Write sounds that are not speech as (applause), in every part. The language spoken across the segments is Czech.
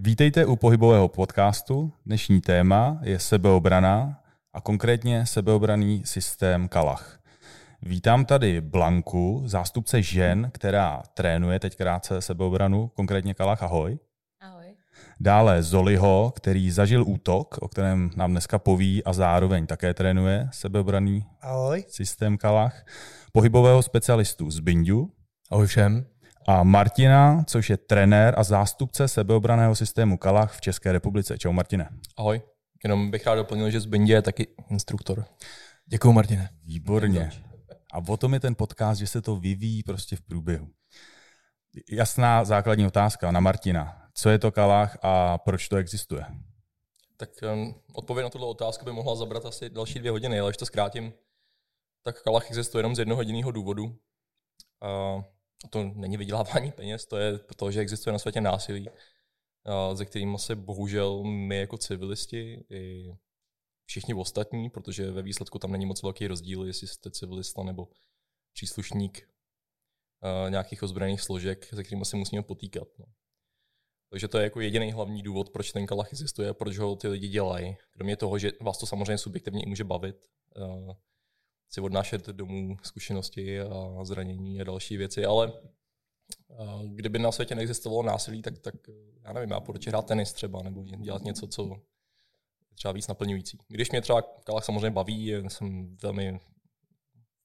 Vítejte u pohybového podcastu. Dnešní téma je sebeobrana a konkrétně sebeobraný systém Kalach. Vítám tady Blanku, zástupce žen, která trénuje teď krátce sebeobranu, konkrétně Kalach. Ahoj. Ahoj. Dále Zoliho, který zažil útok, o kterém nám dneska poví a zároveň také trénuje sebeobraný Ahoj. systém Kalach. Pohybového specialistu z Bindu. Ahoj všem a Martina, což je trenér a zástupce sebeobraného systému Kalach v České republice. Čau Martine. Ahoj, jenom bych rád doplnil, že z Bindě je taky instruktor. Děkuji Martine. Výborně. A o tom je ten podcast, že se to vyvíjí prostě v průběhu. Jasná základní otázka na Martina. Co je to Kalach a proč to existuje? Tak um, odpověď na tuto otázku by mohla zabrat asi další dvě hodiny, ale když to zkrátím, tak Kalach existuje jenom z jednoho jediného důvodu. Uh, to není vydělávání peněz, to je to, že existuje na světě násilí, ze kterým se bohužel my jako civilisti i všichni ostatní, protože ve výsledku tam není moc velký rozdíl, jestli jste civilista nebo příslušník nějakých ozbrojených složek, se kterými se musíme potýkat. No. Takže to je jako jediný hlavní důvod, proč ten kalach existuje, proč ho ty lidi dělají. Kromě toho, že vás to samozřejmě subjektivně může bavit, si odnášet domů zkušenosti a zranění a další věci, ale kdyby na světě neexistovalo násilí, tak, tak já nevím, já proč hrát tenis třeba, nebo dělat něco, co třeba víc naplňující. Když mě třeba kalach samozřejmě baví, jsem velmi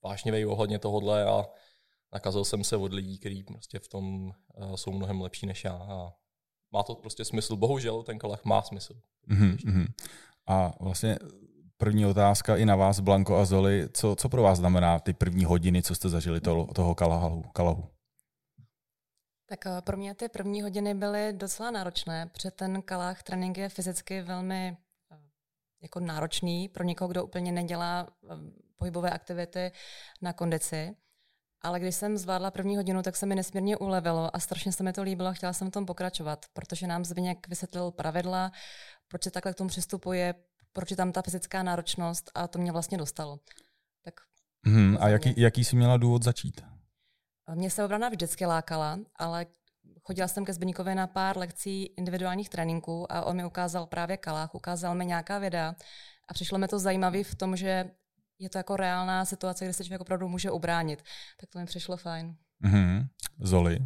vášnivý ohledně tohohle a nakazil jsem se od lidí, kteří prostě v tom jsou mnohem lepší než já a má to prostě smysl. Bohužel ten kalach má smysl. Mm-hmm. A vlastně první otázka i na vás, Blanko a Zoli. Co, co pro vás znamená ty první hodiny, co jste zažili toho, toho kalahu, kalahu? Tak eh, pro mě ty první hodiny byly docela náročné, protože ten kalách trénink je fyzicky velmi eh, jako náročný pro někoho, kdo úplně nedělá eh, pohybové aktivity na kondici. Ale když jsem zvládla první hodinu, tak se mi nesmírně ulevilo a strašně se mi to líbilo a chtěla jsem v tom pokračovat, protože nám Zbyněk vysvětlil pravidla, proč se takhle k tomu přistupuje, proč je tam ta fyzická náročnost a to mě vlastně dostalo. Tak hmm, a jaký, jaký jsi měla důvod začít? Mě se obrana vždycky lákala, ale chodila jsem ke Zbyníkovi na pár lekcí individuálních tréninků a on mi ukázal právě kalách, ukázal mi nějaká videa a přišlo mi to zajímavé v tom, že je to jako reálná situace, kde se člověk opravdu může ubránit. Tak to mi přišlo fajn. Mm-hmm. Zoli?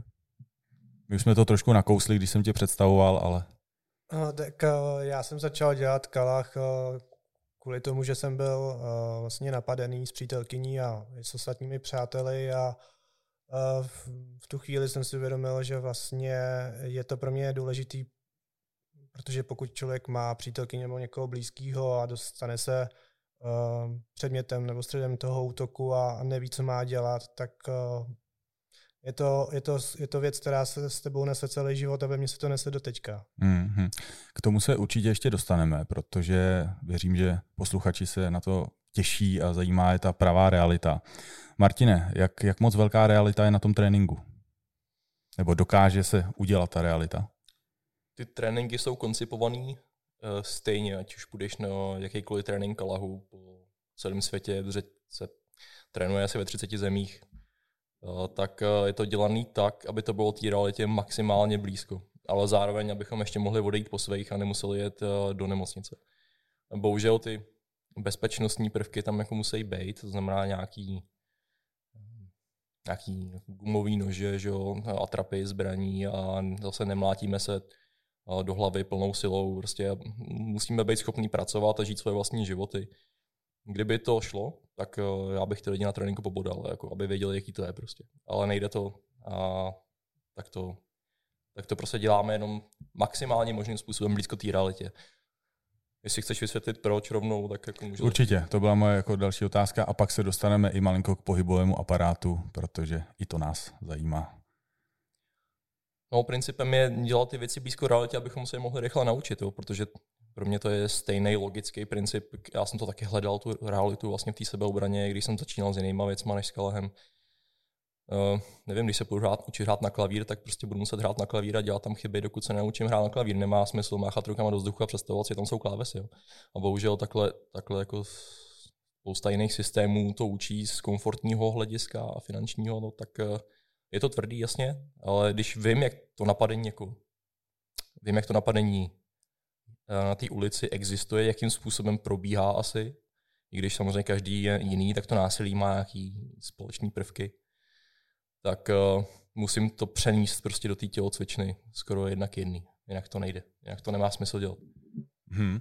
My už jsme to trošku nakousli, když jsem tě představoval, ale... No, tak uh, já jsem začal dělat kalach uh, kvůli tomu, že jsem byl uh, vlastně napadený s přítelkyní a s ostatními přáteli a v, tu chvíli jsem si uvědomil, že vlastně je to pro mě důležitý, protože pokud člověk má přítelkyni nebo někoho blízkého a dostane se předmětem nebo středem toho útoku a neví, co má dělat, tak je to, je, to, je to věc, která se s tebou nese celý život a ve mně se to nese do teďka. Mm-hmm. K tomu se určitě ještě dostaneme, protože věřím, že posluchači se na to těší a zajímá je ta pravá realita. Martine, jak, jak moc velká realita je na tom tréninku? Nebo dokáže se udělat ta realita? Ty tréninky jsou koncipované uh, stejně, ať už půjdeš na jakýkoliv trénink kalahu po celém světě, protože se trénuje asi ve 30 zemích, Eh, tak eh, je to dělaný tak, aby to bylo té realitě maximálně blízko. Ale zároveň, abychom ještě mohli odejít po svých a nemuseli jet eh, do nemocnice. Bohužel ty bezpečnostní prvky tam jako musí být, to znamená nějaký nějaký gumový nože, že jo, atrapy, zbraní a zase nemlátíme se do hlavy plnou silou. Prostě musíme být schopní pracovat a žít svoje vlastní životy. Kdyby to šlo, tak uh, já bych ty lidi na tréninku pobodal, jako, aby věděli, jaký to je prostě. Ale nejde to a tak to, tak to prostě děláme jenom maximálně možným způsobem blízko té realitě. Jestli chceš vysvětlit proč rovnou, tak jako můžu. Určitě, to byla moje jako další otázka a pak se dostaneme i malinko k pohybovému aparátu, protože i to nás zajímá. No, principem je dělat ty věci blízko realitě, abychom se je mohli rychle naučit, jo, protože pro mě to je stejný logický princip. Já jsem to taky hledal, tu realitu vlastně v té sebeobraně, když jsem začínal s jinýma věcma než s Kalahem. Uh, nevím, když se budu hrát, učit hrát na klavír, tak prostě budu muset hrát na klavír a dělat tam chyby, dokud se naučím hrát na klavír. Nemá smysl máchat rukama do vzduchu a představovat si, tam jsou klávesy. Jo. A bohužel takhle, takhle jako spousta jiných systémů to učí z komfortního hlediska a finančního, no, tak uh, je to tvrdý, jasně, ale když vím, jak to napadení jako vím, jak to napadení eh, na té ulici existuje, jakým způsobem probíhá asi, i když samozřejmě každý je jiný, tak to násilí má nějaký společné prvky, tak uh, musím to přenést prostě do té tělocvičny skoro jednak jedný. Jinak to nejde. Jinak to nemá smysl dělat. Hmm.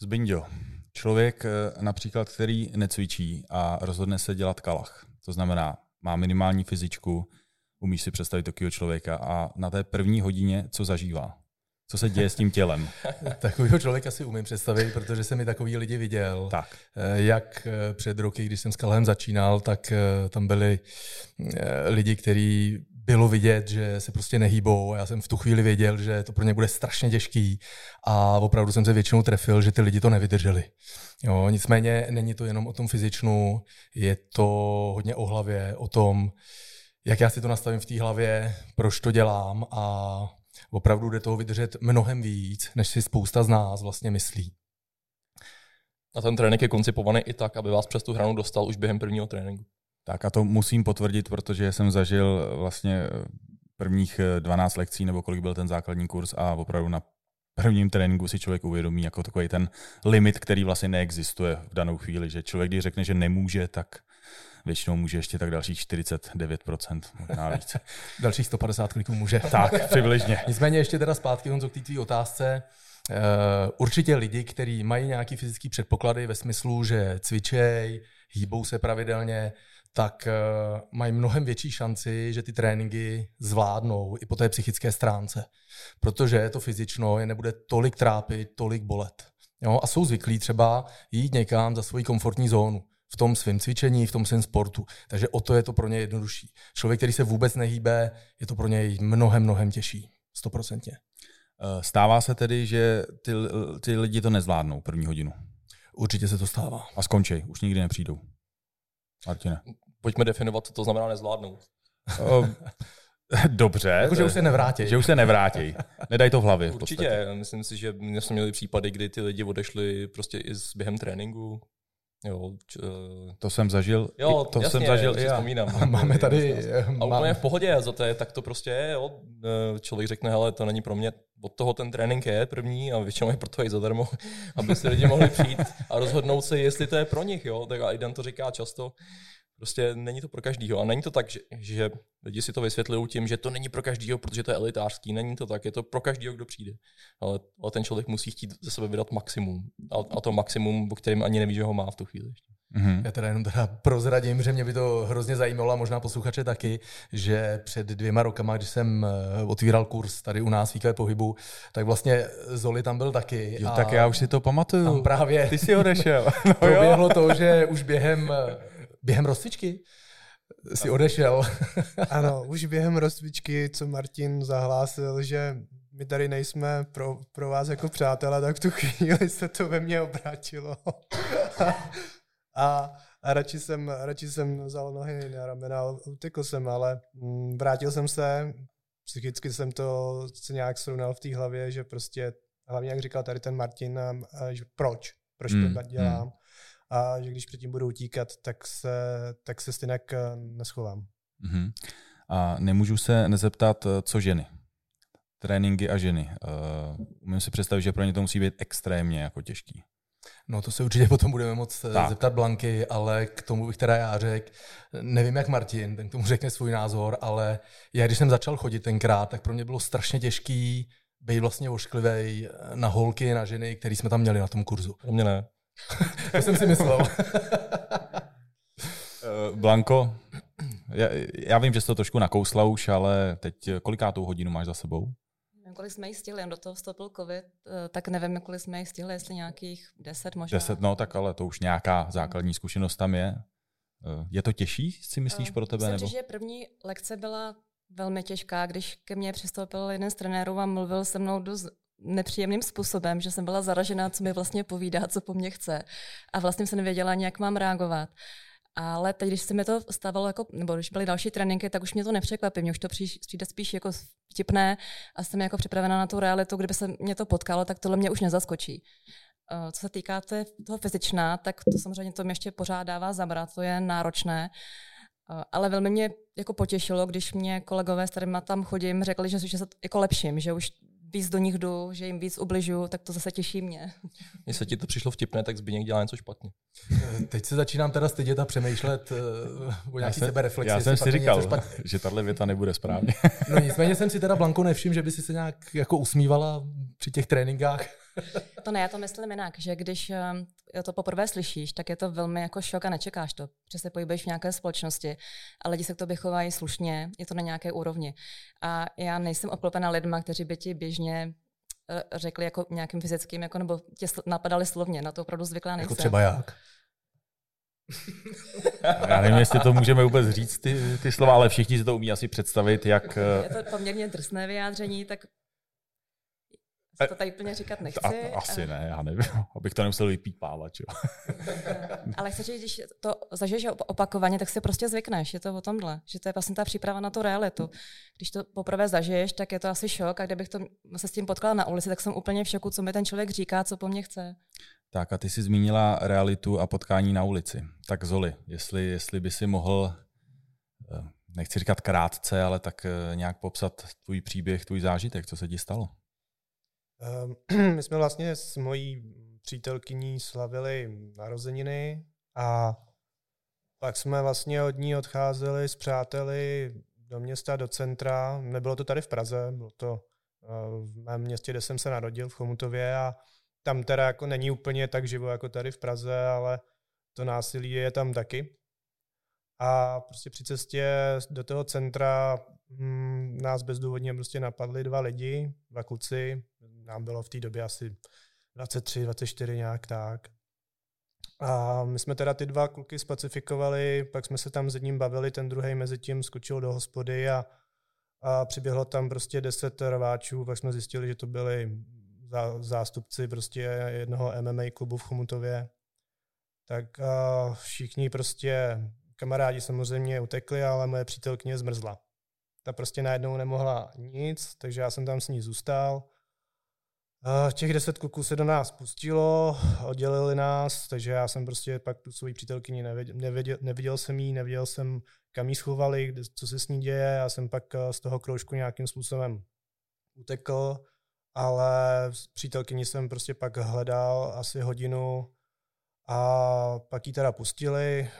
Zbinďo, člověk eh, například, který necvičí a rozhodne se dělat kalach, to znamená, má minimální fyzičku, umíš si představit takového člověka a na té první hodině co zažívá? Co se děje s tím tělem? (laughs) Takového člověka si umím představit, protože jsem mi takový lidi viděl. Tak. Eh, jak eh, před roky, když jsem s Kalhem začínal, tak tam byli lidi, kteří bylo vidět, že se prostě nehýbou. Já jsem v tu chvíli věděl, že to pro ně bude strašně těžký a opravdu jsem se většinou trefil, že ty lidi to nevydrželi. Jo, nicméně není to jenom o tom fyzičnu, je to hodně o hlavě, o tom, jak já si to nastavím v té hlavě, proč to dělám a opravdu jde toho vydržet mnohem víc, než si spousta z nás vlastně myslí. A ten trénink je koncipovaný i tak, aby vás přes tu hranu dostal už během prvního tréninku. Tak a to musím potvrdit, protože jsem zažil vlastně prvních 12 lekcí, nebo kolik byl ten základní kurz a opravdu na prvním tréninku si člověk uvědomí jako takový ten limit, který vlastně neexistuje v danou chvíli, že člověk, když řekne, že nemůže, tak většinou může ještě tak dalších 49%, možná víc. (laughs) dalších 150 kliků může. (laughs) Tak, přibližně. Nicméně ještě teda zpátky, Honzo, k té tvý otázce. Uh, určitě lidi, kteří mají nějaký fyzický předpoklady ve smyslu, že cvičej, hýbou se pravidelně, tak uh, mají mnohem větší šanci, že ty tréninky zvládnou i po té psychické stránce. Protože to fyzično je nebude tolik trápit, tolik bolet. Jo? A jsou zvyklí třeba jít někam za svoji komfortní zónu v tom svém cvičení, v tom svém sportu. Takže o to je to pro ně jednodušší. Člověk, který se vůbec nehýbe, je to pro něj mnohem, mnohem těžší. Stoprocentně. Eh, stává se tedy, že ty, ty lidi to nezvládnou první hodinu? Určitě se to stává. A skončí, už nikdy nepřijdou. Martina. Pojďme definovat, co to znamená nezvládnout. (laughs) Dobře. Jako, že už se nevrátí. Že už se nevrátí. Nedaj to v hlavě. V Určitě. podstatě. Myslím si, že jsme měli případy, kdy ty lidi odešli prostě i během tréninku. Jo, č, uh... To jsem zažil. Jo, to jasně, jsem zažil já. Vzpomínám. (laughs) Máme tady... A úplně v pohodě, za to je, tak to prostě je. Jo. Eh, člověk řekne, hele, to není pro mě, od toho ten trénink je první a většinou je proto i zadarmo, (laughs) aby si lidi mohli přijít a rozhodnout se, jestli to je pro nich. Jo. Tak a Idan to říká často, Prostě není to pro každýho. A není to tak, že, že lidi si to vysvětlují tím, že to není pro každýho, protože to je elitářský. Není to tak, je to pro každýho, kdo přijde. Ale, ale ten člověk musí chtít ze sebe vydat maximum. A, a to maximum, o kterém ani neví, že ho má v tu chvíli. Mm-hmm. Já teda jenom teda prozradím, že mě by to hrozně zajímalo a možná posluchače taky, že před dvěma rokama, když jsem eh, otvíral kurz tady u nás výkle pohybu, tak vlastně Zoli tam byl taky. Jo, tak já už si to pamatuju. Tam právě Ty si odešel. (laughs) no proběhlo to, že už během během rozcvičky si odešel. (laughs) ano, (laughs) už během rozcvičky, co Martin zahlásil, že my tady nejsme pro, pro vás jako přátelé, tak v tu chvíli se to ve mně obrátilo. (laughs) a, a radši, jsem, radši jsem vzal nohy na ramena, utekl jsem, ale mm, vrátil jsem se, psychicky jsem to se nějak srovnal v té hlavě, že prostě, hlavně jak říkal tady ten Martin, a, a, že proč, proč mm, to dělám. Mm a že když předtím budu utíkat, tak se, tak se stejně eh, neschovám. Mm-hmm. A nemůžu se nezeptat, eh, co ženy? Tréninky a ženy. Uh, umím si představit, že pro ně to musí být extrémně jako těžký. No to se určitě potom budeme moc tak. zeptat Blanky, ale k tomu bych teda já řekl, nevím jak Martin, ten k tomu řekne svůj názor, ale já když jsem začal chodit tenkrát, tak pro mě bylo strašně těžký být vlastně ošklivý na holky, na ženy, který jsme tam měli na tom kurzu. Pro mě ne. (laughs) to jsem si myslel. (laughs) Eh, Blanko, já, já vím, že jsi to trošku nakousla už, ale teď kolikátou hodinu máš za sebou? Kolik jsme jí stihli, jen do toho vstoupil covid, eh, tak nevím, kolik jsme jí stihli, jestli nějakých deset možná. Deset, no tak ale to už nějaká základní zkušenost tam je. Eh, je to těžší, si myslíš, pro tebe? Myslím, nebo? že první lekce byla velmi těžká, když ke mně přistoupil jeden z trenérů a mluvil se mnou dost nepříjemným způsobem, že jsem byla zaražená, co mi vlastně povídá, co po mně chce. A vlastně jsem nevěděla, jak mám reagovat. Ale teď, když se mi to stávalo, jako, nebo když byly další tréninky, tak už mě to nepřekvapí. Mně už to přijde spíš jako vtipné a jsem jako připravená na tu realitu, kdyby se mě to potkalo, tak tohle mě už nezaskočí. Eh, co se týká toho fyzičná, tak to samozřejmě to mě ještě pořád dává zabrat, to je náročné. Eh, ale velmi mě jako potěšilo, když mě kolegové, s kterými tam chodím, řekli, že, že se jako lepším, že už víc do nich jdu, že jim víc ubližu, tak to zase těší mě. (laughs) Mně se ti to přišlo vtipné, tak Zbigněk dělá něco špatně. Teď se začínám teda stydět a přemýšlet uh, o nějaký jsem, sebereflexi. Já jsem jestli si říkal, že tahle věta nebude správně. No nicméně jsem si teda Blanko nevšiml, že by si se nějak jako usmívala při těch tréninkách. To ne, já to myslím jinak, že když eh, to poprvé slyšíš, tak je to velmi jako šok a nečekáš to, že se pohybuješ v nějaké společnosti a lidi se k tobě chovají slušně, je to na nějaké úrovni. A já nejsem obklopena lidma, kteří by ti běžně eh, řekli jako nějakým fyzickým, jako, nebo tě napadali slovně, na to opravdu zvyklá nejsem. Jako třeba jak? (laughs) Já nevím, jestli to můžeme vůbec říct, ty, ty slova, ale všichni si to umí asi představit, jak... Je to poměrně drsné vyjádření, tak se to tady úplně říkat nechci. A, asi ne, já nevím, (laughs) abych to nemusel vypípávat. Jo. (laughs) Ale chci říct, když to zažiješ opakovaně, tak si prostě zvykneš, je to o tomhle, že to je vlastně ta příprava na tu realitu. Když to poprvé zažiješ, tak je to asi šok a kdybych to se s tím potkala na ulici, tak jsem úplně v šoku, co mi ten člověk říká, co po mně chce. Tak a ty jsi zmínila realitu a potkání na ulici. Tak Zoli, jestli, jestli by si mohl, eh, nechci říkat krátce, ale tak eh, nějak popsat tvůj příběh, tvůj zážitek, co se ti stalo? Um, (clears throat) my jsme vlastně s mojí přítelkyní slavili narozeniny a pak jsme vlastně od ní odcházeli s přáteli do města, do centra. Nebylo to tady v Praze, bylo to v mém městě, kde jsem se narodil, v Chomutově a tam teda jako není úplně tak živo jako tady v Praze, ale to násilí je tam taky. A prostě při cestě do toho centra hmm, nás bezdůvodně prostě napadli dva lidi, dva kluci, nám bylo v té době asi 23, 24 nějak tak. A my jsme teda ty dva kluky spacifikovali, pak jsme se tam s jedním bavili, ten druhý mezi tím skočil do hospody a, a přiběhlo tam prostě deset rváčů, pak jsme zjistili, že to byli zástupci prostě jednoho MMA klubu v Chomutově. Tak a všichni prostě kamarádi samozřejmě utekli, ale moje přítelkyně zmrzla. Ta prostě najednou nemohla nic, takže já jsem tam s ní zůstal. Těch deset kluků se do nás pustilo, oddělili nás, takže já jsem prostě pak tu svoji přítelkyni neviděl, neviděl, neviděl jsem jí, neviděl jsem, kam jí schovali, co se s ní děje. Já jsem pak eh, z toho kroužku nějakým způsobem utekl, ale přítelkyni jsem prostě pak hledal asi hodinu a pak ji teda pustili.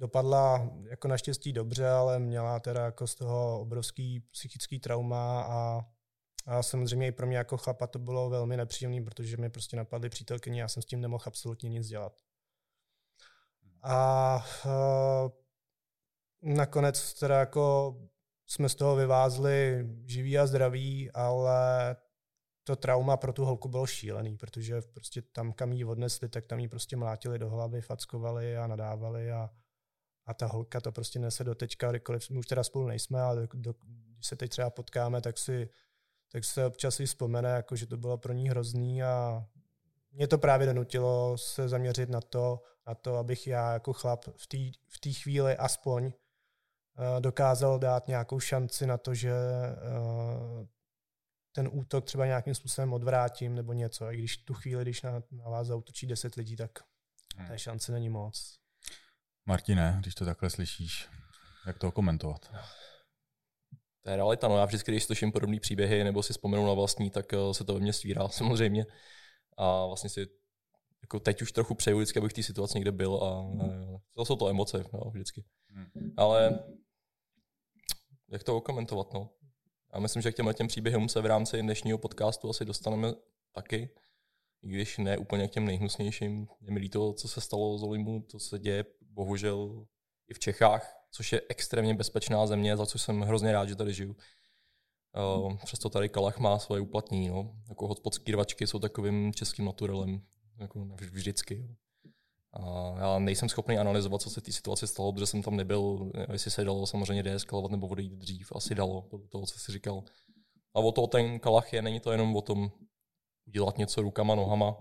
Dopadla jako naštěstí dobře, ale měla teda jako z toho obrovský psychický trauma a a samozřejmě i pro mě jako chlapa to bylo velmi nepříjemné, protože mi prostě napadly přítelkyně, já jsem s tím nemohl absolutně nic dělat. A uh, nakonec teda jako jsme z toho vyvázli živí a zdraví, ale to trauma pro tu holku bylo šílený, protože prostě tam, kam jí odnesli, tak tam jí prostě mlátili do hlavy, fackovali a nadávali a, a ta holka to prostě nese do teďka, kdykoliv, my už teda spolu nejsme, ale do, do, když se teď třeba potkáme, tak si tak se občas si vzpomene, jako, že to bylo pro ní hrozný a mě to právě donutilo se zaměřit na to, na to abych já jako chlap v té v tý chvíli aspoň uh, dokázal dát nějakou šanci na to, že uh, ten útok třeba nějakým způsobem odvrátím nebo něco. I když tu chvíli, když na, na vás zautočí deset lidí, tak hmm. té šance není moc. Martine, když to takhle slyšíš, jak to komentovat? To je realita, no já vždycky, když slyším podobné příběhy nebo si vzpomenu na vlastní, tak eh, se to ve mně svírá (laughs) samozřejmě. A vlastně si jako teď už trochu přeju vždycky, abych v té situaci někde byl a hmm. to jsou to emoce, no, vždycky. Hmm. Ale jak to okomentovat, no? Já myslím, že k těmhle těm příběhům se v rámci dnešního podcastu asi dostaneme taky, i když ne úplně k těm nejhnusnějším. Je mi líto, co se stalo z Olimbu, to se děje bohužel i v Čechách, což je extrémně bezpečná země, za což jsem hrozně rád, že tady žiju. Uh, přesto tady Kalach má svoje uplatnění. No. Jako hotspotský rvačky jsou takovým českým naturelem, jako vždycky. A já nejsem schopný analyzovat, co se té situaci stalo, protože jsem tam nebyl, jestli se dalo samozřejmě deeskalovat nebo odejít dřív. Asi dalo, podle toho, co jsi říkal. A o to ten kalach je, není to jenom o tom udělat něco rukama, nohama.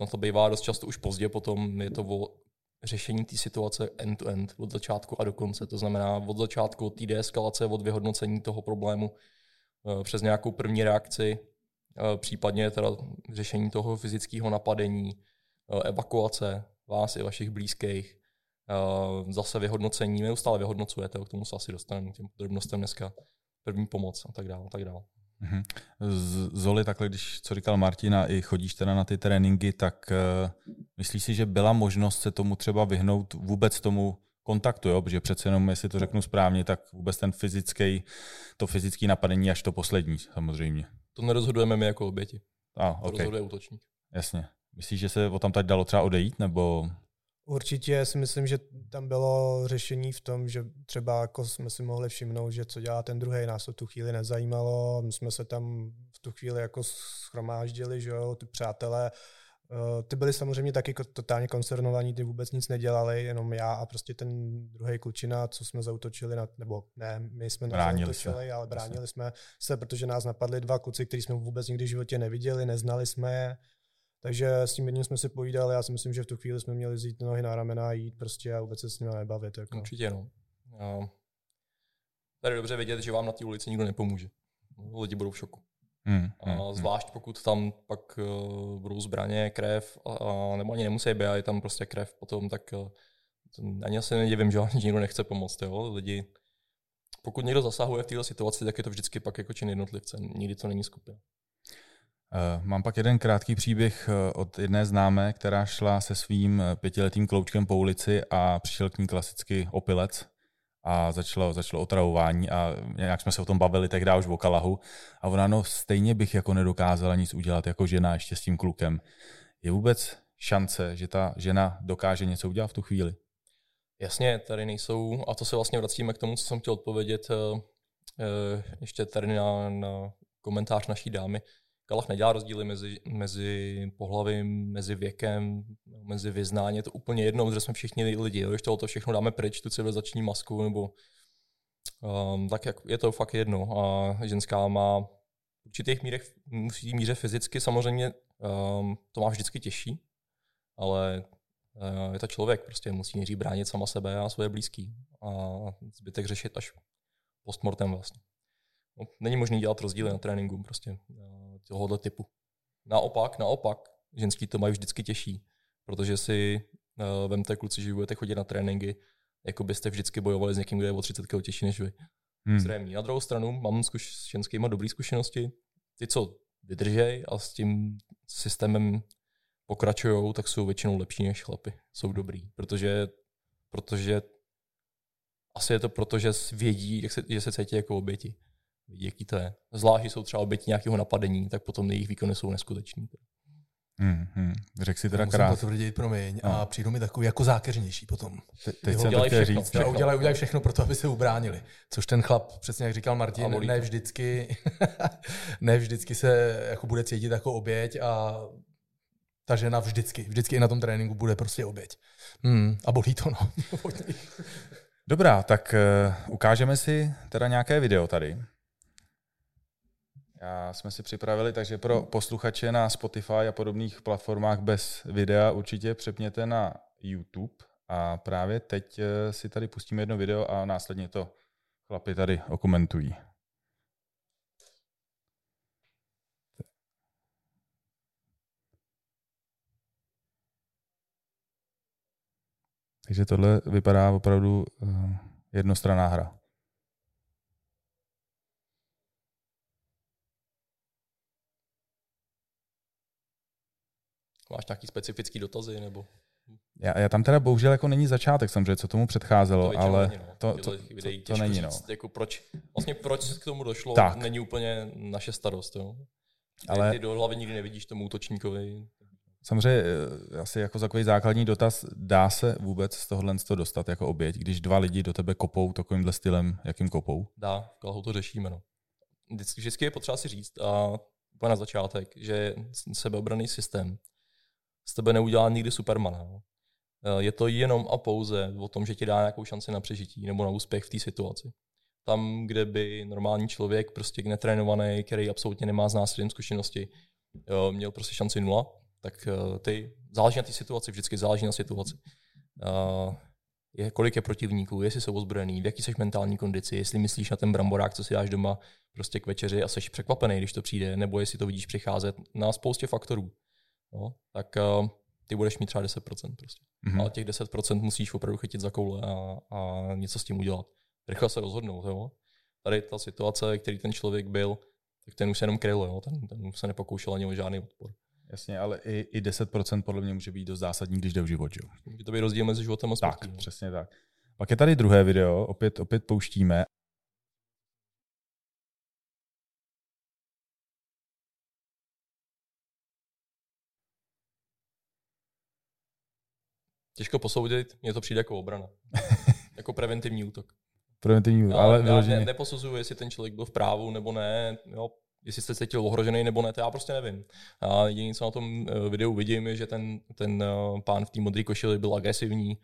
Na to bývá dost často už pozdě, potom je to o řešení té situace end-to-end, od začátku a do konce. To znamená od začátku, té deeskalace, od vyhodnocení toho problému eh, přes nějakou první reakci, eh, případně teda řešení toho fyzického napadení, eh, evakuace vás i vašich blízkých, zase vyhodnocení, neustále vyhodnocujete, k tomu se asi dostaneme, těm podrobnostem dneska, první pomoc a tak dále. A tak dále. Mm-hmm. Zoli, takhle, když, co říkal Martina, i chodíš teda na ty tréninky, tak uh, myslíš si, že byla možnost se tomu třeba vyhnout vůbec tomu kontaktu, jo? protože přece jenom, jestli to řeknu správně, tak vůbec ten fyzický, to fyzické napadení až to poslední, samozřejmě. To nerozhodujeme my jako oběti. A, to okay. rozhoduje útočník. Jasně. Myslíš, že se o tam teď dalo třeba odejít, nebo Určitě si myslím, že tam bylo řešení v tom, že třeba jako jsme si mohli všimnout, že co dělá ten druhý, nás to tu chvíli nezajímalo, my jsme se tam v tu chvíli jako schromáždili, že jo, ty přátelé, eh, ty byli samozřejmě taky totálně koncernovaní, ty vůbec nic nedělali, jenom já a prostě ten druhý klučina, co jsme zautočili, na, nebo ne, my jsme zautočili, ale bránili jsme se, protože nás napadli dva kluci, kteří jsme vůbec nikdy v životě neviděli, neznali jsme je, takže s tím jedním jsme si povídali, já si myslím, že v tu chvíli jsme měli zít nohy na ramena a jít prostě a vůbec se s nimi nebavit. Jako. Určitě no. A tady je dobře vědět, že vám na té ulici nikdo nepomůže. Lidi budou v šoku. Hmm, a hmm, hmm. zvlášť pokud tam pak uh, budou zbraně, krev, a, a, nebo ani nemusí být, a je tam prostě krev potom, tak uh, ani asi nedivím, že vám (laughs) nikdo nechce pomoct. Jo? Lidi, pokud někdo zasahuje v této situaci, tak je to vždycky pak jako čin jednotlivce. Nikdy to není skupina. Eh, mám pak jeden krátký příběh eh, od jedné známé, která šla se svým eh, pětiletým kloučkem po ulici a přišel k ní klasicky opilec a začalo, začalo otravování a nějak jsme se o tom bavili tehdy už v Okalahu a ona, no stejně bych jako nedokázala nic udělat jako žena ještě s tím klukem. Je vůbec šance, že ta žena dokáže něco udělat v tu chvíli? Jasně, tady nejsou, a to se vlastně vracíme k tomu, co jsem chtěl odpovědět ještě tady na, na komentář naší dámy. Kalach nedělá rozdíly mezi, mezi pohlavím, mezi věkem, mezi vyznáním. Je to úplně jedno, protože jsme všichni lidi. Když to všechno dáme pryč, tu civilizační masku, nebo um, tak jak je to fakt jedno. A ženská má v určitých mírech, musí míře fyzicky samozřejmě um, to má vždycky těžší, ale uh, je to člověk, prostě musí nejdřív bránit sama sebe a svoje blízký. A zbytek řešit až postmortem vlastně. No, není možné dělat rozdíly na tréninku prostě tohoto typu. Naopak, naopak, ženský to mají vždycky těžší, protože si uh, vemte kluci, že budete chodit na tréninky, jako byste vždycky bojovali s někým, kdo je o 30 kg těžší než vy. Hmm. Na druhou stranu mám zkuš- s ženskými dobré zkušenosti. Ty, co vydržej a s tím systémem pokračují, tak jsou většinou lepší než chlapy. Jsou dobrý, protože, protože asi je to proto, že vědí, jak se, že se cítí jako oběti vidí, jaký to je. Zvlášť, jsou třeba oběti nějakého napadení, tak potom jejich výkony jsou neskuteční. Hmm, hmm. Řekl si teda krát. Musím potvrdit, promiň, no. a přijdu mi takový jako zákeřnější potom. Te, teď jsem to chtěl říct. Všechno. Udělají, udělají všechno pro to, aby se ubránili. Což ten chlap, přesně jak říkal Martin, ne vždycky, (laughs) ne vždycky se jako bude cítit jako oběť a ta žena vždycky, vždycky i na tom tréninku bude prostě oběť. Hmm, a bolí to, no. (laughs) Dobrá, tak uh, ukážeme si teda nějaké video tady. Já jsme si připravili, takže pro posluchače na Spotify a podobných platformách bez videa určitě přepněte na YouTube a právě teď eh, si tady pustíme jedno video a následně to chlapi tady okomentují. Takže tohle vypadá opravdu eh, jednostranná hra. Máš nějaký specifický dotazy nebo? Já, já tam teda bohužel jako není začátek samozřejmě, co tomu předcházelo, to ale není, no. to, to, to, to, to není. No. Říct, jako proč, vlastně proč se k tomu došlo, tak. není úplně naše starost. Jo? Ale ty do hlavy nikdy nevidíš tomu útočníkovi. Samozřejmě eh, asi jako takový základní dotaz, dá se vůbec z tohohle z toho dostat jako oběť, když dva lidi do tebe kopou takovýmhle stylem, jakým kopou? Dá, v to řešíme. No. Vždycky je potřeba si říct, a úplně na začátek, že sebeobraný systém z tebe neudělá nikdy Supermana. No. Eh, je to jenom a pouze o tom, že ti dá nějakou šanci na přežití nebo na úspěch v té situaci. Tam, kde by normální člověk, prostě netrénovaný, který absolutně nemá z násilím zkušenosti, eh, měl prostě šanci nula, tak eh, ty záleží na té situaci, vždycky záleží na situaci. Je, kolik je protivníků, jestli jsou ozbrojený, v jaký jsi mentální kondici, jestli myslíš na ten bramborák, co si dáš doma prostě k večeři a jsi překvapený, když to přijde, nebo jestli to vidíš přicházet na spoustě faktorů no, tak uh, ty budeš mít třeba 10%. Prostě. Mm-hmm. Ale těch 10% musíš opravdu chytit za koule a, a něco s tím udělat. Rychle se rozhodnout. Jo? Tady ta situace, který ten člověk byl, tak ten už se jenom kryl, jo? Ten, ten se nepokoušel ani o žádný odpor. Jasně, ale i, i 10% podle mě může být dost zásadní, když jde v život. Že? Může to být rozdíl mezi životem a smrtí. Tak, přesně tak. Pak je tady druhé video, opět, opět pouštíme. Těžko posoudit, mně to přijde jako obrana. (laughs) jako preventivní útok. Preventivní, Já, ale já vyloženě. ne, neposuzuju, jestli ten člověk byl v právu nebo ne, jo, jestli jste cítil ohrožený nebo ne, to já prostě nevím. A jediné, co na tom eh, videu vidím, je, že ten, ten eh, pán v té modré košili byl agresivní.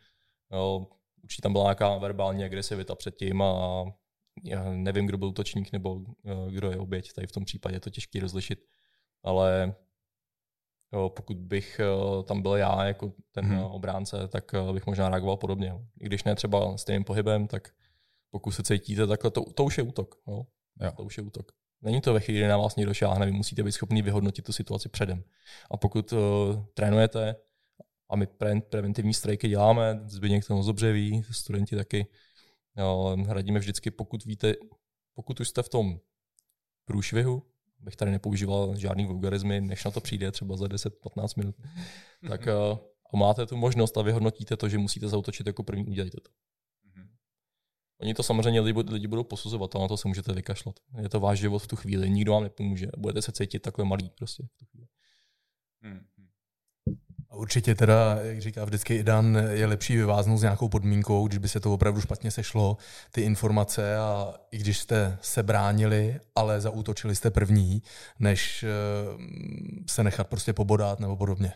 Jo, určitě tam byla nějaká verbální agresivita předtím a já nevím, kdo byl útočník nebo eh, kdo je oběť. Tady v tom případě je to těžké rozlišit. Ale jo, pokud bych eh, tam byl já jako ten hmm. obránce, tak eh, bych možná reagoval podobně. I když ne třeba stejným pohybem, tak pokud se cítíte takhle, to, to už je útok. Jo? Jo. To už je útok. Není to ve chvíli, kdy na vás někdo šáhne, vy musíte být schopni vyhodnotit tu situaci předem. A pokud uh, trénujete, a my pre, preventivní strajky děláme, Zbyněk to moc dobře ví, studenti taky, jo, radíme vždycky, pokud víte, pokud už jste v tom průšvihu, bych tady nepoužíval žádný vulgarizmy, než na to přijde třeba za 10-15 minut, tak uh, a máte tu možnost a vyhodnotíte to, že musíte zautočit jako první, udělejte to. Oni to samozřejmě lidi, lidi budou posuzovat, ale na to se můžete vykašlat. Je to váš život v tu chvíli, nikdo vám nepomůže. Budete se cítit takhle malý prostě v tu chvíli. A určitě teda, jak říká vždycky i Dan, je lepší vyváznout s nějakou podmínkou, když by se to opravdu špatně sešlo, ty informace a i když jste se bránili, ale zaútočili jste první, než eh, se nechat prostě pobodat nebo podobně.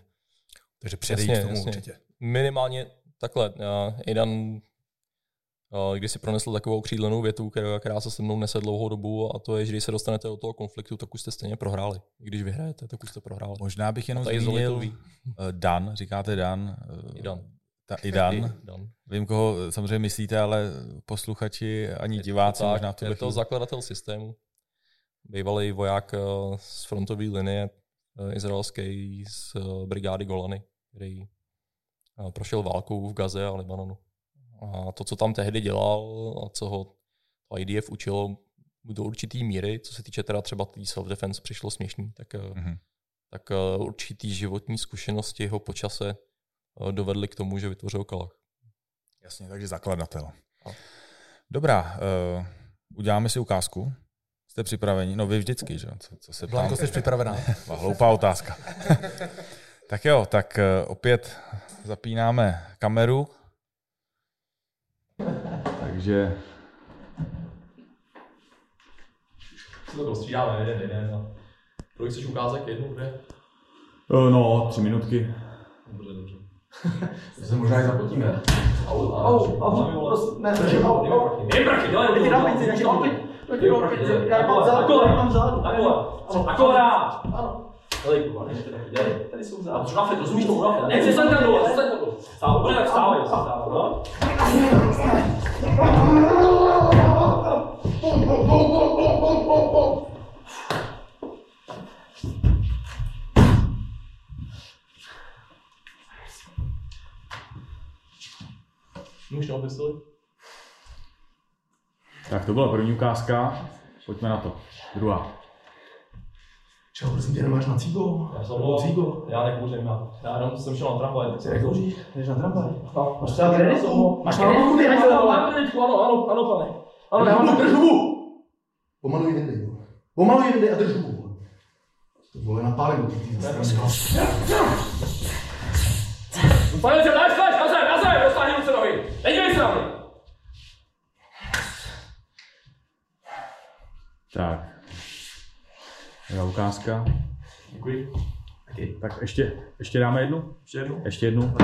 Takže předejít Jasně, tomu jasně. určitě. Minimálně takhle. Uh, Idan uh, když si pronesl takovou křídlenou větu, která, se se mnou nese dlouhou dobu, a to je, že když se dostanete do toho konfliktu, tak už jste stejně prohráli. I když vyhrajete, tak už jste prohráli. Možná bych jenom zmínil eh, Dan, říkáte Dan. eh, Idan. Ta, I Dan. (laughs) Dan. Vím, koho samozřejmě myslíte, ale posluchači ani diváci tak, možná v tuhle je to chvíli. zakladatel systému. Bývalý voják eh, z frontové linie eh, izraelský z eh, brigády Golany, který eh, prošel válkou v Gaze a Libanonu. A to, co tam tehdy dělal a co ho IDF učilo do určitý míry, co se týče teda třeba tý self-defense, přišlo směšný, tak, Mhm. tak eh, určitý životní zkušenosti ho po čase eh, dovedly k tomu, že vytvořil kalach. Jasně, takže zakladatel. No. Dobrá, uh, uděláme si ukázku. Jste připraveni? No vy vždycky, že? Co, co se Blanko, jsi připravená? Hloupá otázka. (laughs) tak jo, tak opět zapínáme kameru. Takže Si to rozstřídáme jeden, jeden. A kolik chceš ukázek? Jednu, dvě? no, tři minutky. Dobře, dobře. (laughs) To se možná i zapotíme. Au, au, prosím, ne, ne, au, au. Prachy, dělej, Ty na pěti, takže mám Taky mám pěti, já mám zádu, já mám zádu. Akorát! Ano, Dělej, kurva, než ty prachy, dělej. tady jsou A zádu. co rafet, rozumíš tomu rafet? Ne, přestaň tam dole, přestaň tam dole. Stávej, úplně tak stávej, stávej, no. Můžeš to pistoli? Tak to byla první ukázka. Pojďme na to. Druhá. Čeho, prosím tě, nemáš na cígo? Já jsem Cígo? já nekouřím, já, já jenom jsem šel na tramvaj. Ty nekouříš? Jdeš na tramvaj? No, Máš třeba kreditu? Máš kreditu, na tramvaj? Ano, ano, ano, pane. Ano, Já mám mám drž hubu! Pomaluj vindej, jo. Pomaluj vindej a drž hubu. To vole napálím. Pane, že dáš, dáš, na zem, na zem, dostáhni ruce nohy. Nedívej se na mě. Tak. Je ukázka. Děkuji. Taky. Tak ještě, ještě dáme jednu? Ještě jednou. Ještě jednu.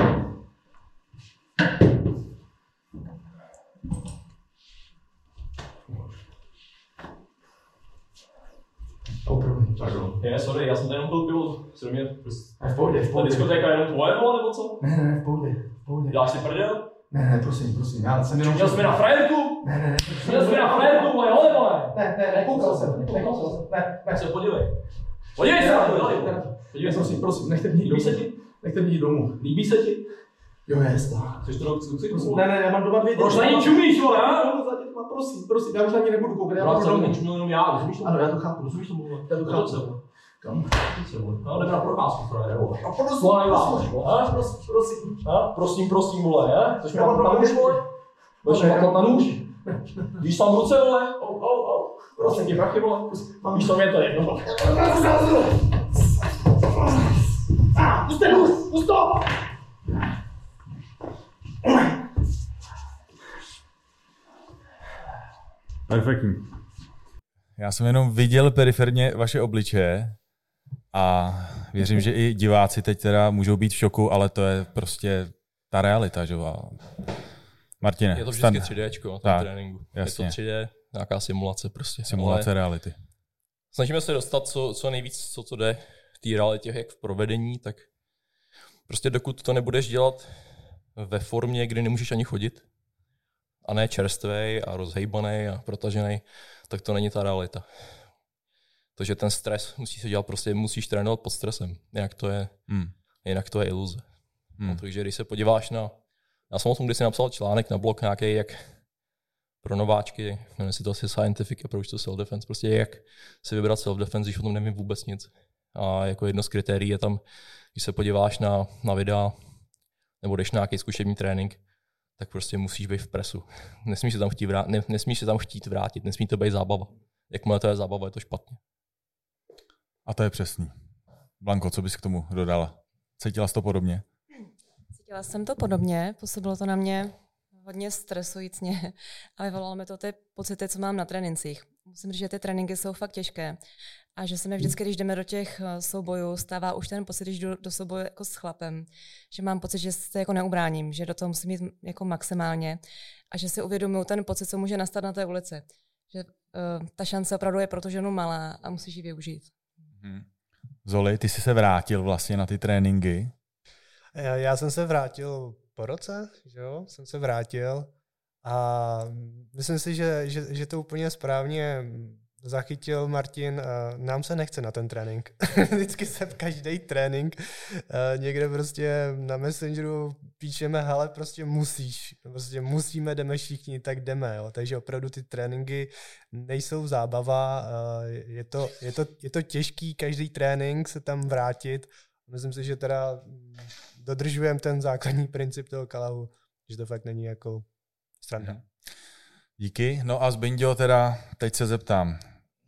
Opravdu. Pardon. Je, sorry, já jsem tady jenom byl pivo. Co mě, Ne, v pohodě, v ta pohodě. diskotéka je jenom tvoje, nebo co? Ne, ne, ne, v pohodě, v pohodě. Děláš si prdel? Ne, ne, prosím, prosím, já jsem jenom... Měl jsi mi na frajerku? Ne, ne, ne. Měl jsi mi na frajerku, vole, vole, vole. Ne, ne, nekoukal jsem, nekoukal jsem, ne, ne. Se podívej. Podívej se na to. Ne, Podívej se. prosím, prosím, nechte mě jít domů. Nechte mě jít domů. Líbí se ti? Jo, je jistá. Chceš to do cyklu? Ne, ne, já mám doma dvě děti. Proč na ní čumíš, vole? Prosím, prosím, já už na ní nebudu koukat. Já Já mám jsem doma. nečumil jenom já, rozumíš tomu? Ano, já to chápu. Rozumíš tomu, vole? Já to To chápu. co, vole? Kam? To vole? No, jdeme na procházku, frajere, vole. A prosím, Vole, nejváš, prosím, prosím, prosím. A? Prosím, prosím, vole, mi Já mám na nůž, vole? Budeš mi Ne, maklat na nůž? Víš tam ruce, vole? Au, au, au. Prosím tě, prachy, vole? Víš tam je to jedno, vole. Ah, Puste, pust, pust to! Perfektní. Já jsem jenom viděl periferně vaše obličeje a věřím, že i diváci teď teda můžou být v šoku, ale to je prostě ta realita, že jo. Martine, Je to stan- vždycky 3D na Tak, tréninku. jasně. Je to 3D, nějaká simulace prostě. simulace Ale reality. snažíme se dostat co, co nejvíc, co to jde v té realitě, jak v provedení, tak prostě dokud to nebudeš dělat ve formě, kdy nemůžeš ani chodit, a ne čerstvej a rozhejbaný a protažený, tak to není ta realita. Takže ten stres musí se dělat prostě, musíš trénovat pod stresem, jinak to je, Hmm. jinak to je iluze. Hmm. No, takže když se podíváš na, já jsem o tom kdysi napsal článek na blog nějaký, jak pro nováčky, jmenuje se to asi Scientific Approach to Self-Defense, prostě jak si vybrat self-defense, když o tom nevím vůbec nic. A jako jedno z kritérií je tam, když se podíváš na, na videa, nebo jdeš na nějaký zkušební trénink, tak prostě musíš být v presu. Nesmíš se tam chtít, vrát, ne, nesmíš se tam chtít vrátit, nesmí to být zábava. Jakmile to je zábava, je to špatně. A to je přesný. Blanko, co bys k tomu dodala? Cítila jsi to podobně? Cítila jsem to podobně, působilo to na mě hodně stresujícně (laughs) a vyvolalo mi to ty pocity, co mám na trénincích. Musím říct, že ty tréninky jsou fakt těžké a že se mi vždycky, když jdeme do těch eh, soubojů, stává už ten pocit, když jdu do souboje jako s chlapem, že mám pocit, že se jako neubráním, že do toho musím jít jako maximálně a že si uvědomuju ten pocit, co může nastat na té ulici. Že uh, ta šance opravdu je pro tu ženu malá a musíš ji využít. Hmm. Zoli, ty jsi se vrátil vlastně na ty tréninky. Já, já jsem se vrátil po roce, že jo, jsem se vrátil a myslím si, že, že, že to úplně správně zachytil Martin, uh, nám se nechce na ten trénink. (laughs) Vždycky se v každý trénink uh, někde prostě na Messengeru píšeme, hele, prostě musíš, prostě musíme, jdeme všichni, tak jdeme, jo. Takže opravdu ty tréninky nejsou zábava, uh, je, to, je, to, je to těžký každý trénink se tam vrátit. Myslím si, že teda dodržujeme ten základní princip toho kalahu, že to fakt není jako stranda. Mhm. Díky. No a Zbindio teda, teď se zeptám.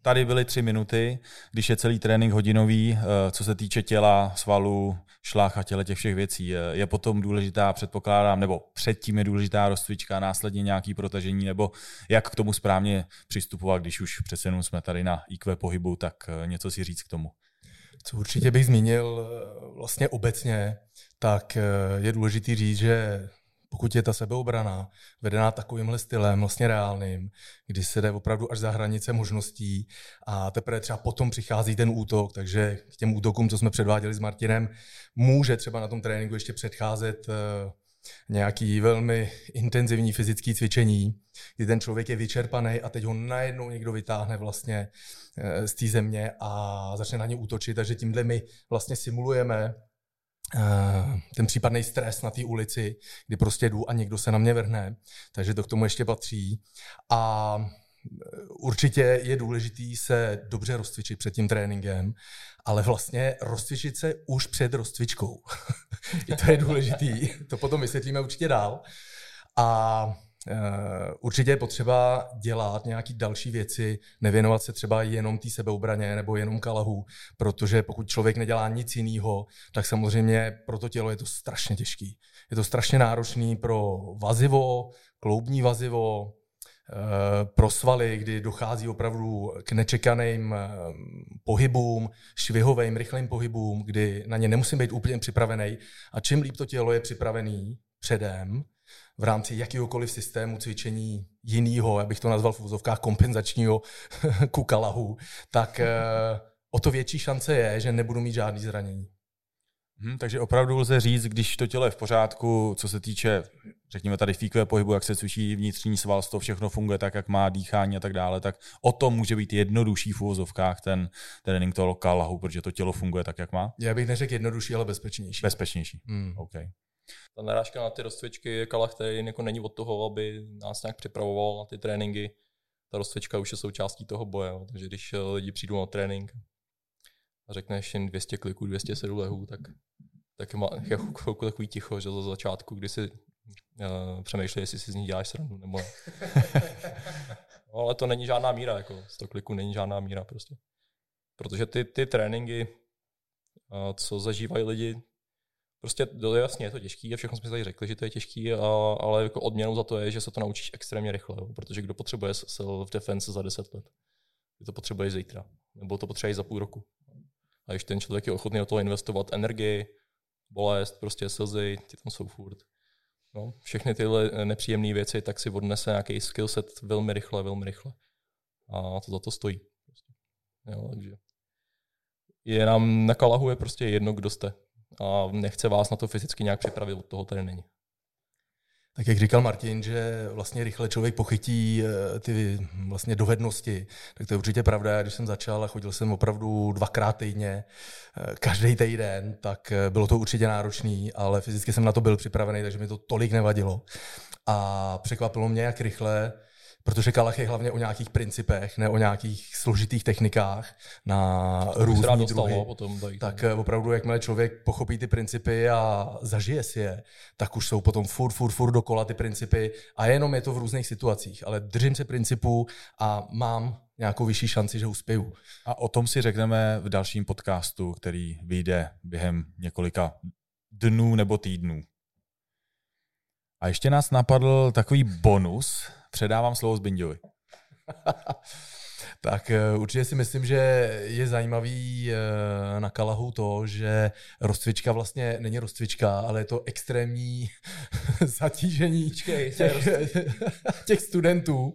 Tady byly tři minuty, když je celý trénink hodinový, eh, co se týče těla, svalů, šlach a těle těch všech věcí. Eh, Je potom důležitá, předpokládám, nebo předtím je důležitá rozcvička, následně nějaký protažení, nebo jak k tomu správně přistupovat, když už přece jsme tady na IQ pohybu, tak eh, něco si říct k tomu. Co určitě bych zmínil vlastně obecně, tak je důležitý říct, že pokud je ta sebeobrana vedená takovýmhle stylem, vlastně reálným, kdy se jde opravdu až za hranice možností a teprve třeba potom přichází ten útok, takže k těm útokům, co jsme předváděli s Martinem, může třeba na tom tréninku ještě předcházet eh, nějaký velmi intenzivní fyzický cvičení, kdy ten člověk je vyčerpaný a teď ho najednou někdo vytáhne vlastně eh, z té země a začne na ně útočit, takže tímhle my vlastně simulujeme ten případný stres na té ulici, kdy prostě jdu a někdo se na mě vrhne, takže to k tomu ještě patří. A eh, určitě je důležitý se dobře rozcvičit před tím tréninkem, ale vlastně rozcvičit se už před rozcvičkou. (laughs) I to je důležitý. To potom vysvětlíme určitě dál. A určitě je potřeba dělat nějaký další věci, nevěnovat se třeba jenom té sebeobraně nebo jenom kalahu, protože pokud člověk nedělá nic jiného, tak samozřejmě pro to tělo je to strašně těžký. Je to strašně náročný pro vazivo, kloubní vazivo, eh, pro svaly, kdy dochází opravdu k nečekaným eh, pohybům, švihovým, rychlým pohybům, kdy na ně nemusím být úplně připravený. A čím líp to tělo je připravený předem, v rámci jakéhokoliv systému cvičení jiného, abych to nazval v úzovkách kompenzačního (laughs) ku kalahu, tak eh, o to větší šance je, že nebudu mít žádný zranění. Hmm, takže opravdu lze říct, když to tělo je v pořádku, co se týče, řekněme tady fíkové pohybu, jak se cvičí vnitřní sval, to všechno funguje tak, jak má dýchání a tak dále, tak o tom může být jednodušší v uvozovkách ten trénink toho kalahu, protože to tělo funguje tak, jak má. Já bych neřekl jednodušší, ale bezpečnější. Bezpečnější. Hmm. OK. Ta narážka na ty rozcvičky kalach, který jako není od toho, aby nás nějak připravoval na ty tréninky. Ta rozcvička už je součástí toho boje. jo. Takže když eh, lidi přijdou na trénink a řekneš jen 200 kliků, 207 lehů, tak, tak má chvilku takový ticho, že za začátku, kdy si uh, přemýšlí, jestli si z ní děláš srandu nebo ne. (laughs) no, ale to není žádná míra, jako 100 kliků není žádná míra prostě. Protože ty, ty tréninky, uh, co zažívají lidi, prostě do- jasně je to těžký a všechno jsme si tady řekli, že to je těžký, a, ale jako odměnou za to je, že se to naučíš extrémně rychle, jo, protože kdo potřebuje self-defense za 10 let, ty to potřebuješ zítra, nebo to potřebuješ za půl roku. A když ten člověk je ochotný do toho investovat energii, bolest, prostě slzy, ty tam jsou furt. No, všechny tyhle nepříjemné věci, tak si odnese nějaký skill set velmi rychle, velmi rychle. A to za to stojí. Prostě. Jo, takže je nám na Kalahu je prostě jedno, kdo jste. A nechce vás na to fyzicky nějak připravit, od toho tady není. Tak jak říkal Martin, že vlastně rychle člověk pochytí eh, ty vlastně dovednosti, tak to je určitě pravda. Když jsem začal a chodil jsem opravdu dvakrát týdně, eh, každý týden, tak eh, bylo to určitě náročný, ale fyzicky jsem na to byl připravený, takže mi to tolik nevadilo. A překvapilo mě, jak rychle Protože Kalach je hlavně o nějakých principech, ne o nějakých složitých technikách na různé druhy. no, potom tady. Tak eh, opravdu, jakmile člověk pochopí ty principy a zažije si je, tak už jsou potom furt, furt, furt dokola ty principy a jenom je to v různých situacích. Ale držím se principů a mám nějakou vyšší šanci, že uspěju. A o tom si řekneme v dalším podcastu, který vyjde během několika dnů nebo týdnů. A ještě nás napadl takový bonus. Předávám slovo Zbinďovi. (laughs) Tak eh, určitě si myslím, že je zajímavý eh, na Kalahu to, že rozcvička vlastně není rozcvička, ale je to extrémní (laughs) zatížení těch, (laughs) těch studentů.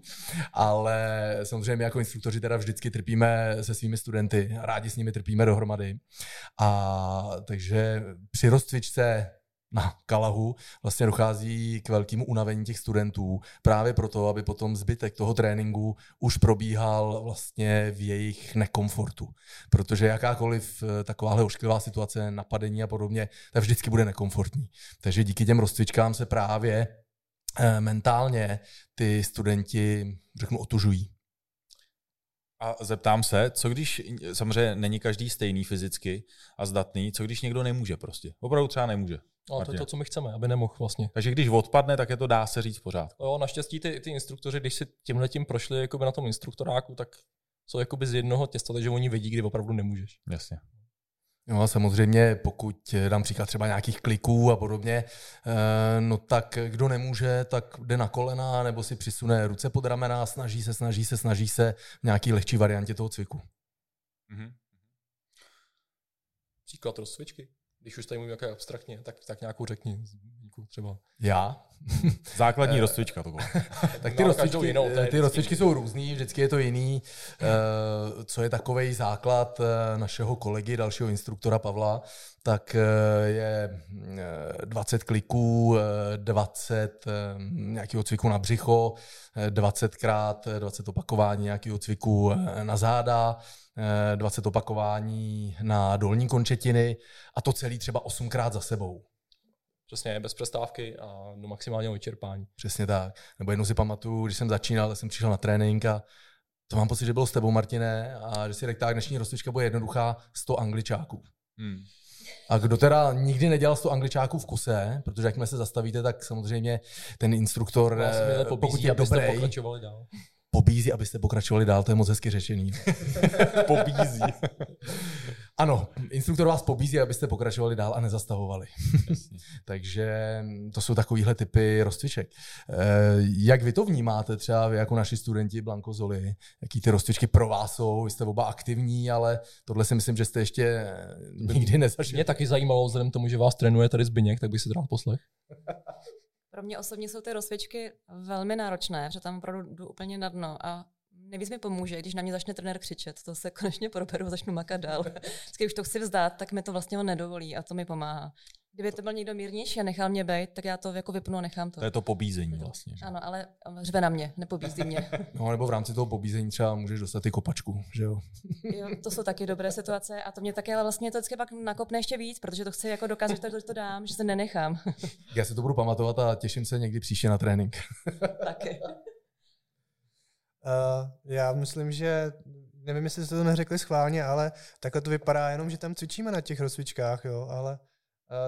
Ale samozřejmě my jako instruktoři teda vždycky trpíme se svými studenty, rádi s nimi trpíme dohromady. A takže při rozcvičce na Kalahu vlastně dochází k velkému unavení těch studentů právě proto, aby potom zbytek toho tréninku už probíhal vlastně v jejich nekomfortu. Protože jakákoliv eh, takováhle ošklivá situace, napadení a podobně, tak vždycky bude nekomfortní. Takže díky těm rozcvičkám se právě eh, mentálně ty studenti, řeknu, otužují. A zeptám se, co když, samozřejmě není každý stejný fyzicky a zdatný, co když někdo nemůže prostě? Opravdu třeba nemůže. Ale to je to, co my chceme, aby nemohl vlastně. Takže když odpadne, tak je to dá se říct pořád. Jo, naštěstí ty, ty instruktoři, když si tímhle tím prošli jakoby na tom instruktoráku, tak jsou jakoby z jednoho těsta, takže oni vědí, kdy opravdu nemůžeš. Jasně. No a samozřejmě, pokud eh, dám příklad třeba nějakých kliků a podobně, eh, no tak kdo nemůže, tak jde na kolena nebo si přisune ruce pod ramena, snaží se, snaží se, snaží se v nějaký lehčí variantě toho cviku. Mhm. Příklad rozcvičky. Když už tady mluvím jaké abstraktně, tak, tak nějakou řekni. Zmínku Třeba. Já? (laughs) Základní Eh, rozcvička to bylo. (laughs) Tak ty No, rozcvičky, jinou, to je ty vždycky rozcvičky jsou různý, vždycky je to jiný. Eh, Co je takový základ eh, našeho kolegy, dalšího instruktora Pavla, tak eh, je eh, 20 kliků, eh, 20 eh, nějakého cviku na břicho, eh, 20 krát 20 opakování nějakého cviku eh, na záda, eh, 20 opakování na dolní končetiny a to celý třeba 8 krát za sebou. Přesně, bez přestávky a do maximálního vyčerpání. Přesně tak. Nebo jednou si pamatuju, když jsem začínal, jsem přišel na trénink a to mám pocit, že bylo s tebou, Martine, a že si řekl, tak dnešní rozcvička bude jednoduchá 100 angličáků. Hmm. A kdo teda nikdy nedělal 100 angličáků v kuse, protože jakmile se zastavíte, tak samozřejmě ten instruktor, Vás eh, pokud je dobrý, dál. Pobízí, abyste pokračovali dál, to je moc hezky řešený. (laughs) Pobízí. Ano, instruktor vás pobízí, abyste pokračovali dál a nezastavovali. (laughs) Takže to jsou takovýhle typy rozcviček. Eh, Jak vy to vnímáte třeba vy jako naši studenti Blanko Zoli? Jaký ty rozcvičky pro vás jsou? Vy jste oba aktivní, ale tohle si myslím, že jste ještě nikdy nezažili. Mě taky zajímalo, vzhledem k tomu, že vás trénuje tady Zbyněk, tak bych si to rád poslech. (laughs) Pro mě osobně jsou ty rozcvičky velmi náročné, protože tam opravdu jdu úplně na dno a nejvíc mi pomůže, když na mě začne trenér křičet, to se konečně proberu, začnu makat dál. (laughs) Vždycky už to chci vzdát, tak mi to vlastně on nedovolí a to mi pomáhá. Kdyby to byl někdo mírnější a nechal mě být, tak já to jako vypnu a nechám to. To je to pobízení vlastně. Že? Ano, ale řve na mě, nepobízí mě. (laughs) No, nebo v rámci toho pobízení třeba můžeš dostat i kopačku, že jo? (laughs) jo, to jsou taky dobré situace a to mě také, ale vlastně to vždycky pak nakopne ještě víc, protože to chci jako dokázat, že to, to dám, že se nenechám. (laughs) Já si to budu pamatovat a těším se někdy příště na trénink. taky. Uh, já myslím, že nevím, jestli jste to neřekli schválně, ale takhle to vypadá jenom, že tam cvičíme na těch rozcvičkách, jo, ale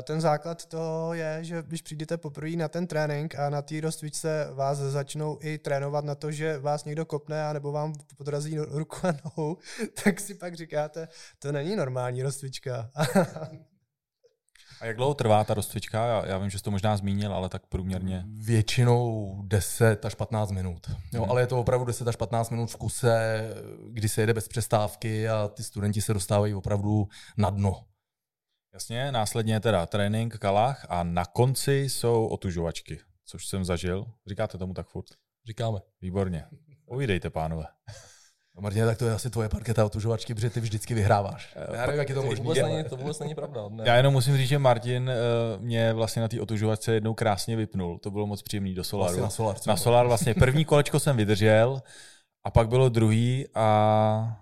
ten základ toho je, že když přijdete poprvé na ten trénink a na té rozcvičce vás začnou i trénovat na to, že vás někdo kopne a nebo vám podrazí ruku a nohu, (laughs) tak si pak říkáte, to není normální rozcvička. (laughs) A jak dlouho trvá ta rozcvička? Já, já vím, že jsi to možná zmínil, ale tak průměrně. Většinou 10 až 15 minut. Jo, hmm. Ale je to opravdu 10 až 15 minut v kuse, kdy se jede bez přestávky a ty studenti se dostávají opravdu na dno. Jasně, následně teda trénink, kalach a na konci jsou otužovačky, což jsem zažil. Říkáte tomu tak furt? Říkáme. Výborně. Povídejte, pánové. No Martin, tak to je asi tvoje parketa otužovačky, protože ty vždycky vyhráváš. Já nevím, jak je to možné. Vůbec není, to vůbec není pravda. Ne. Já jenom musím říct, že Martin uh, mě vlastně na té otužovačce jednou krásně vypnul. To bylo moc příjemný do Solaru. Vlastně na Solar. Na Solar vlastně první kolečko jsem vydržel a pak bylo druhý a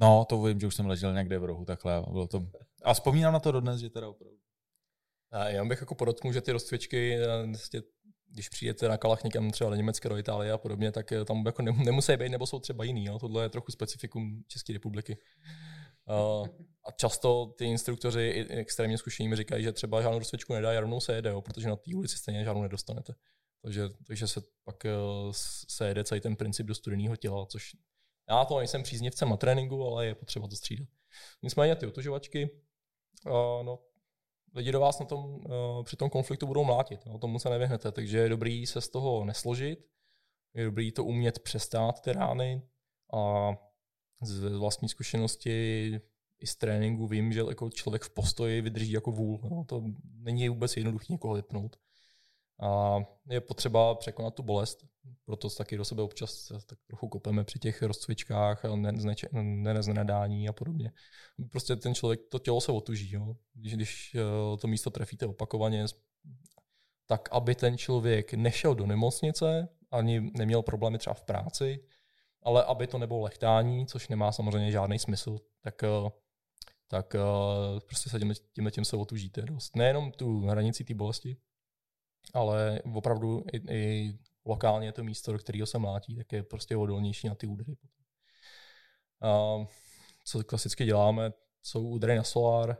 no, to vím, že už jsem ležel někde v rohu takhle. Bylo to... A vzpomínám na to dodnes, že teda opravdu. A já bych jako podotknul, že ty rozcvičky, vlastně když přijete na kalach někam třeba do Německa, do Itálie a podobně, tak eh, tam jako nemusí být, nebo jsou třeba jiný. Jo? Tohle je trochu specifikum České republiky. Uh, a často ty instruktoři extrémně zkušení mi říkají, že třeba žádnou rozcvičku nedá a rovnou se jede, jo? protože na té ulici stejně žádnou nedostanete. Takže, takže se pak se jede celý ten princip do studeného těla, což já to nejsem příznivcem na tréninku, ale je potřeba to střídat. Nicméně ty otužovačky, no, lidi do vás na tom, uh, při tom konfliktu budou mlátit, no, tomu se nevyhnete, takže je dobrý se z toho nesložit, je dobrý to umět přestát ty rány a z vlastní zkušenosti i z tréninku vím, že jako člověk v postoji vydrží jako vůl. No, to není vůbec jednoduché někoho vypnout. A je potřeba překonat tu bolest, proto taky do sebe občas tak trochu kopeme při těch rozcvičkách, neznadání a podobně. Prostě ten člověk, to tělo se otuží. Jo. Když, když eh, to místo trefíte opakovaně, tak aby ten člověk nešel do nemocnice, ani neměl problémy třeba v práci, ale aby to nebylo lechtání, což nemá samozřejmě žádný smysl, tak, eh, tak eh, prostě se tím, tím, tím se otužíte dost. Nejenom tu hranici té bolesti, ale opravdu i, i lokálně to místo, do kterého se mlátí, tak je prostě odolnější na ty údery. A co klasicky děláme, jsou údery na solár,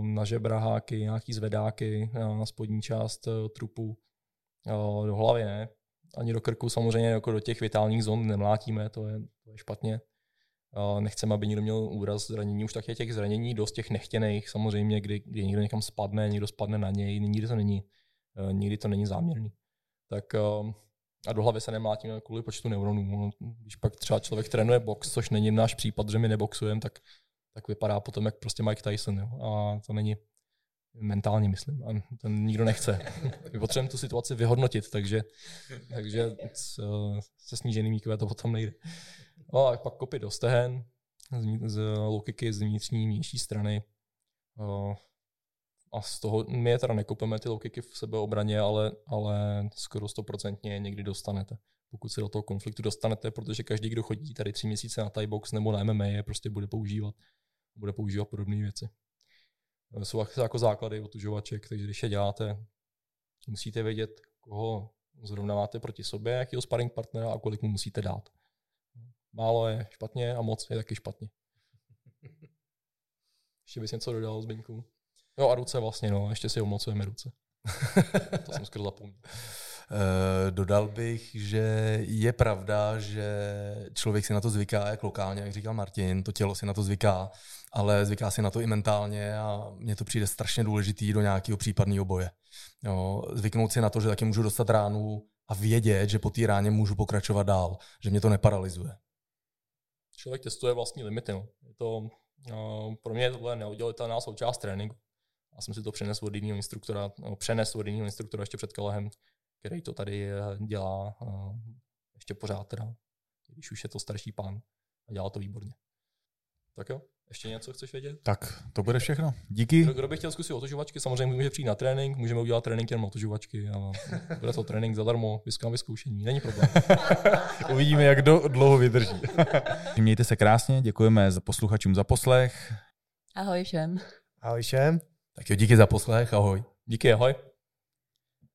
na žebraháky, nějaký zvedáky na spodní část e, trupu, do hlavy ne. Ani do krku samozřejmě jako do těch vitálních zón nemlátíme, to je, to je špatně. Nechceme, aby někdo měl úraz zranění. Už tak je těch zranění dost těch nechtěných, samozřejmě, kdy, kdy někdo někam spadne, někdo spadne na něj, nikdy to není, nikdy to není záměrný tak ehm, a do hlavy se nemlátíme kvůli počtu neuronů. Když pak třeba člověk trénuje box, což není náš případ, že my neboxujeme, tak, tak vypadá potom jak prostě Mike Tyson. Jo? A to není mentálně, myslím. A to nikdo nechce. My potřebujeme tu situaci vyhodnotit, takže, takže se sníženým IQ to potom nejde. No a pak kopy do stehen, z, z low z vnitřní vnější strany a z toho my je teda nekopeme ty low v sebeobraně, ale, ale skoro stoprocentně někdy dostanete. Pokud se do toho konfliktu dostanete, protože každý, kdo chodí tady tři měsíce na Thai box nebo na MMA, je prostě bude používat. Bude používat podobné věci. Jsou jako základy otužovaček, takže když je děláte, musíte vědět, koho zrovna máte proti sobě, jakýho sparring partnera a kolik mu musíte dát. Málo je špatně a moc je taky špatně. (laughs) Ještě bys něco dodal, Zbyňku? Jo a ruce vlastně, no, ještě si omocujeme ruce. (laughs) to jsem skoro zapomněl. Uh, dodal bych, že je pravda, že člověk si na to zvyká, jak lokálně, jak říkal Martin, to tělo si na to zvyká, ale zvyká si na to i mentálně a mně to přijde strašně důležitý do nějakého případného boje. Jo, zvyknout si na to, že taky můžu dostat ránu a vědět, že po té ráně můžu pokračovat dál, že mě to neparalizuje. Člověk testuje vlastní limity. No. Je to, no, pro mě je tohle neudělitelná součást tréninku. Já jsem si to přenesl od jiného instruktora, no, přenesl od jiného instruktora ještě před Kalehem, který to tady eh, dělá uh, ještě pořád teda, když už je to starší pán a dělá to výborně. Tak jo, Ještě něco chceš vědět? Tak, to bude všechno. Díky. Kdo, kdo by chtěl zkusit otočovačky, samozřejmě může přijít na trénink, můžeme udělat trénink jenom otočovačky a (laughs) bude to trénink zadarmo, vyskám vyzkoušení, není problém. (laughs) Uvidíme, jak do, dlouho vydrží. (laughs) Mějte se krásně, děkujeme za posluchačům za poslech. Ahoj všem. Ahoj všem. Tak jo, díky za poslech, ahoj. Díky, ahoj.